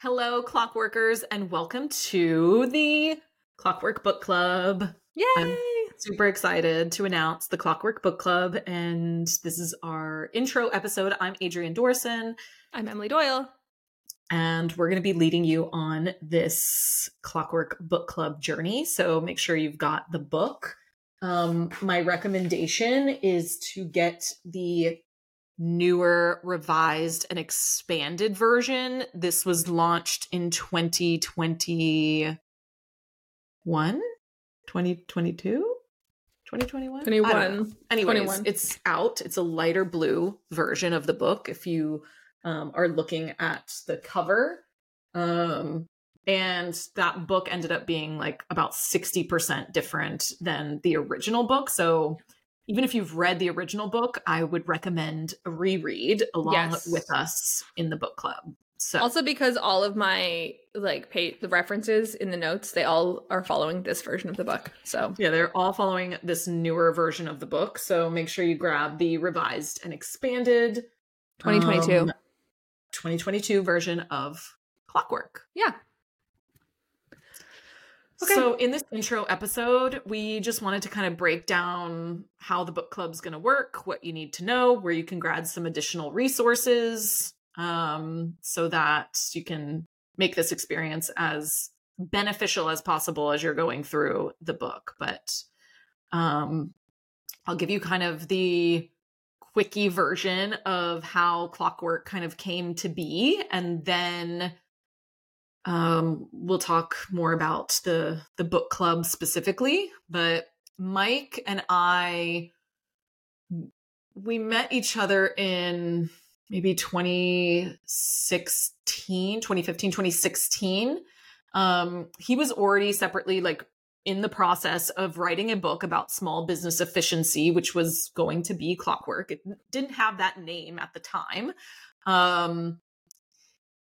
Hello, clockworkers, and welcome to the Clockwork Book Club. Yay! I'm super excited to announce the Clockwork Book Club, and this is our intro episode. I'm Adrienne Dorison, I'm Emily Doyle. and we're going to be leading you on this Clockwork Book Club journey. So make sure you've got the book. Um, my recommendation is to get the newer, revised, and expanded version. This was launched in 2021, 2022, 2021, 21. Anyways, 21. it's out. It's a lighter blue version of the book. If you um, are looking at the cover, um, and that book ended up being like about 60% different than the original book. So even if you've read the original book, I would recommend a reread along Yes. with us in the book club. So Also because all of my like pay the references in the notes, they all are following this version of the book. So yeah, they're all following this newer version of the book. So make sure you grab the revised and expanded 2022. um, 2022 version of Clockwork. yeah. Okay. So, in this intro episode, we just wanted to kind of break down how the book club's going to work, what you need to know, where you can grab some additional resources um, so that you can make this experience as beneficial as possible as you're going through the book. But um, I'll give you kind of the quickie version of how Clockwork kind of came to be, and then um, we'll talk more about the the book club specifically. But Mike and I, we met each other in maybe 2016, 2015, 2016. Um, he was already separately like in the process of writing a book about small business efficiency, which was going to be Clockwork. It didn't have that name at the time. Um,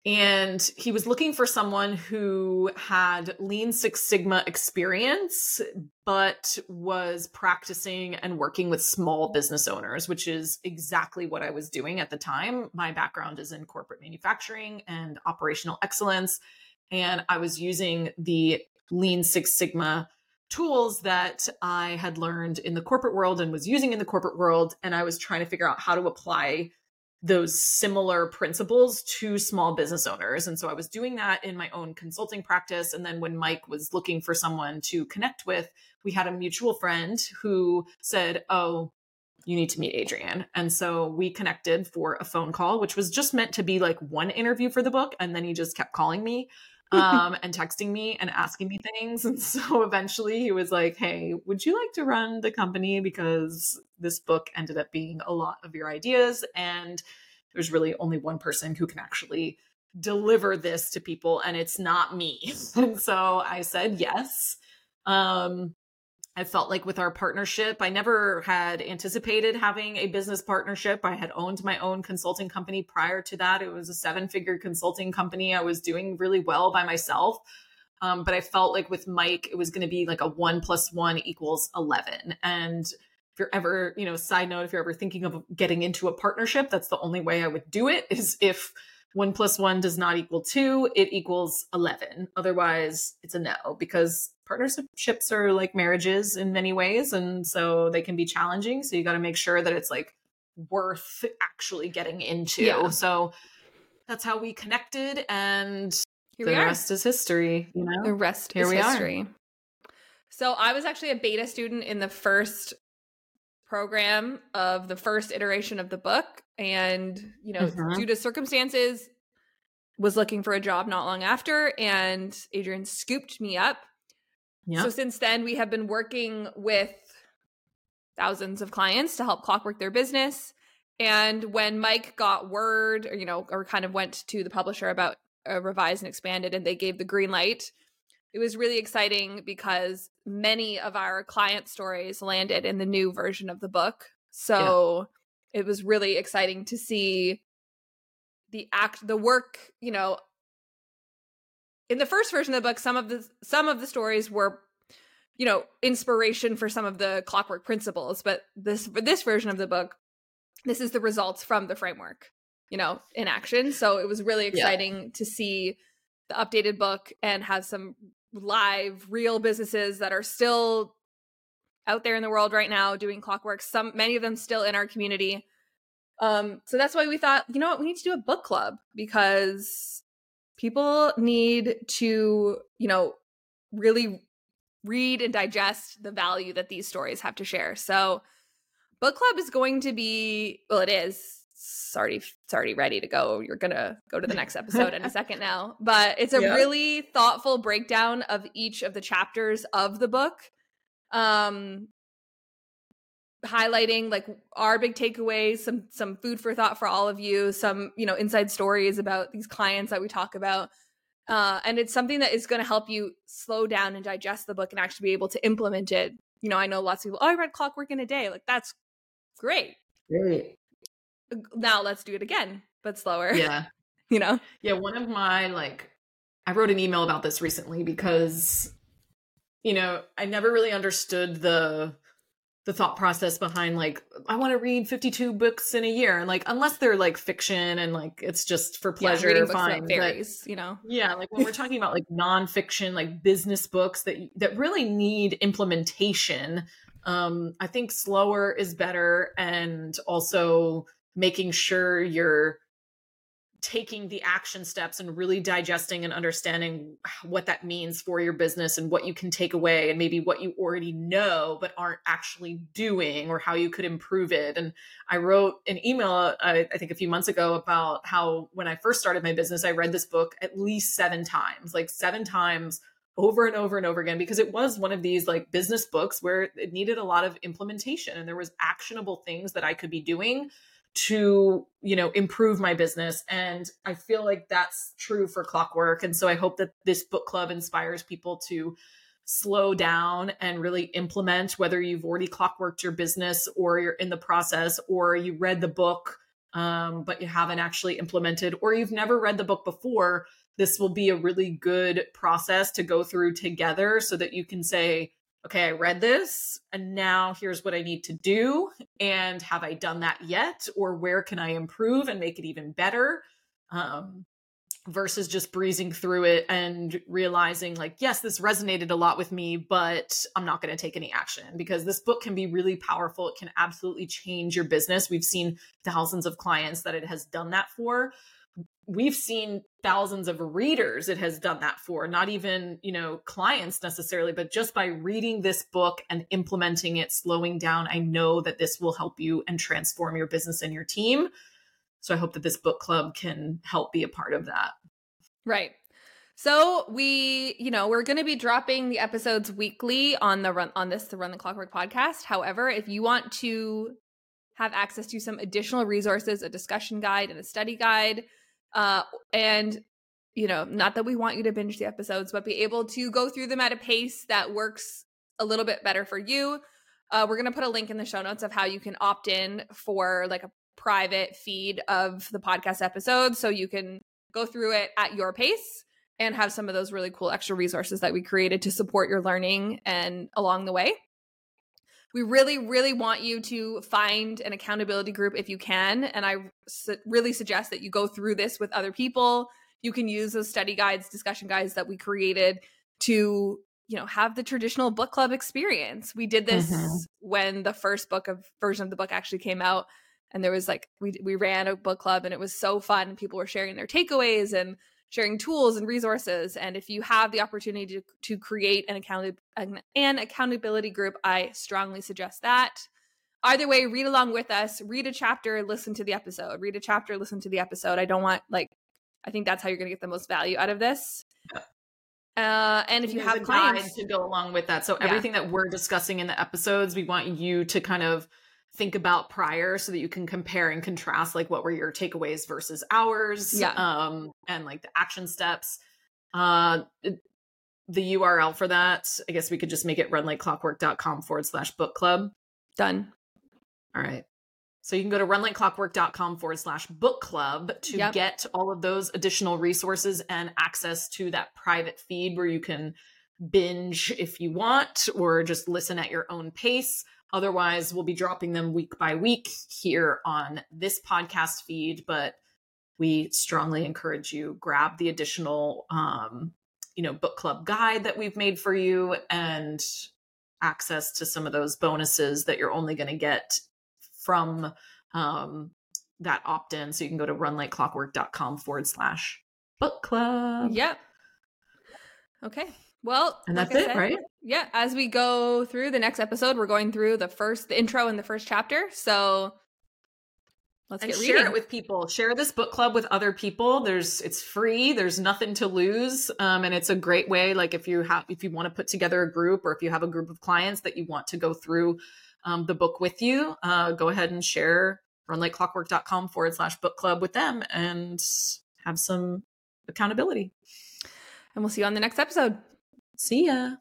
and he was looking for someone who had Lean Six Sigma experience, but was practicing and working with small business owners, which is exactly what I was doing at the time. My background is in corporate manufacturing and operational excellence. And I was using the Lean Six Sigma tools that I had learned in the corporate world and was using in the corporate world. And I was trying to figure out how to apply those similar principles to small business owners. And so I was doing that in my own consulting practice. And then when Mike was looking for someone to connect with, we had a mutual friend who said, Oh, you need to meet Adrienne. And so we connected for a phone call, which was just meant to be like one interview for the book. And then he just kept calling me um, and texting me and asking me things. And so eventually he was like, Hey, would you like to run the company? Because this book ended up being a lot of your ideas. And there's really only one person who can actually deliver this to people, and it's not me. And so I said yes. Um, I felt like with our partnership, I never had anticipated having a business partnership. I had owned my own consulting company prior to that. It was a seven figure consulting company. I was doing really well by myself. Um, but I felt like with Mike, it was going to be like a one plus one equals 11. And if you're ever, you know, side note, if you're ever thinking of getting into a partnership, that's the only way I would do it is if one plus one does not equal two, it equals 11. Otherwise, it's a no because partnerships are like marriages in many ways. And so they can be challenging. So you got to make sure that it's like worth actually getting into. Yeah. So that's how we connected. And Here the we are. rest is history, you know? The rest Here is we are. history. So I was actually a beta student in the first program of the first iteration of the book and you know Mhm. due to circumstances was looking for a job not long after and Adrienne scooped me up. Yeah. So since then we have been working with thousands of clients to help clockwork their business and when Mike got word or you know or kind of went to the publisher about uh, revised and expanded and they gave the green light it was really exciting because many of our client stories landed in the new version of the book. So it was really exciting to see the act the work, you know, in the first version of the book some of the some of the stories were you know, inspiration for some of the clockwork principles, but this this version of the book this is the results from the framework, you know, in action. So it was really Yeah. exciting to see the updated book and have some live real businesses that are still out there in the world right now doing clockwork some many of them still in our community um so that's why we thought you know what we need to do a book club because people need to you know really read and digest the value that these stories have to share so book club is going to be well it is it's already it's already ready to go. You're gonna go to the next episode in a second now. But it's a yeah. really thoughtful breakdown of each of the chapters of the book. Um highlighting like our big takeaways, some some food for thought for all of you, some, you know, inside stories about these clients that we talk about. Uh, and it's something that is going to help you slow down and digest the book and actually be able to implement it. You know, I know lots of people, oh, I read Clockwork in a day. Like, that's great. Great now let's do it again, but slower. Yeah. you know? Yeah. One of my, like, I wrote an email about this recently because, you know, I never really understood the, the thought process behind like I want to read 52 books in a year and like unless they're like fiction and like it's just for pleasure yeah, fine you know? Yeah like when we're talking about like nonfiction like business books that that really need implementation um I think slower is better and also making sure you're taking the action steps and really digesting and understanding what that means for your business and what you can take away and maybe what you already know but aren't actually doing or how you could improve it. And i wrote an email I, I, think a few months ago about how when i first started my business i read this book at least seven times like seven times over and over and over again because it was one of these like business books where it needed a lot of implementation and there was actionable things that i could be doing to you know improve my business. And i feel like that's true for clockwork. And so i hope that this book club inspires people to slow down and really implement whether you've already clockworked your business or you're in the process or you read the book um, but you haven't actually implemented or you've never read the book before this will be a really good process to go through together so that you can say okay, I read this and now here's what I need to do. And have I done that yet? Or where can I improve and make it even better? Um, versus just breezing through it and realizing, like, yes, this resonated a lot with me, but I'm not going to take any action because this book can be really powerful. It can absolutely change your business. We've seen thousands of clients that it has done that for we've seen thousands of readers it has done that for not even you know clients necessarily but just by reading this book and implementing it slowing down i know that this will help you and transform your business and your team. So i hope that this book club can help be a part of that. Right. So we, you know, we're going to be dropping the episodes weekly on the run on this the Run the Clockwork podcast. However, if you want to have access to some additional resources, a discussion guide and a study guide, uh, and you know, not that we want you to binge the episodes, but be able to go through them at a pace that works a little bit better for you. Uh, we're going to put a link in the show notes of how you can opt in for like a private feed of the podcast episodes so you can go through it at your pace and have some of those really cool extra resources that we created to support your learning and along the way. We really, really want you to find an accountability group if you can. And I su- really suggest that you go through this with other people. You can use those study guides, discussion guides that we created to you know have the traditional book club experience we did this mm-hmm. when the first book of version of the book actually came out and there was like we we ran a book club and it was so fun people were sharing their takeaways and sharing tools and resources. And if you have the opportunity to, to create an, account- an, an accountability group, I strongly suggest that. Either way, read along with us, read a chapter, listen to the episode, read a chapter, listen to the episode. I don't want, like, I think that's how you're going to get the most value out of this. Uh, and if you have clients to go along with that, so everything yeah. that we're discussing in the episodes, we want you to kind of think about prior so that you can compare and contrast like what were your takeaways versus ours yeah. um and like the action steps uh the url for that i guess we could just make it runlikeclockwork.com forward slash book club done all right so you can go to runlikeclockwork.com forward slash book club to yep. get all of those additional resources and access to that private feed where you can binge if you want or just listen at your own pace. Otherwise, we'll be dropping them week by week here on this podcast feed. But we strongly encourage you grab the additional um, you know book club guide that we've made for you and access to some of those bonuses that you're only going to get from um, that opt-in. So you can go to runlikeclockwork.com forward slash book club. Yep. Okay well and that's like it said, right yeah as we go through the next episode we're going through the first the intro and the first chapter so Let's and share it with people. Share this book club with other people. There's it's free. There's nothing to lose, um, and it's a great way. Like if you have if you want to put together a group, or if you have a group of clients that you want to go through um, the book with you, uh, go ahead and share runlikeclockwork.com forward slash book club with them and have some accountability. And we'll see you on the next episode. See ya.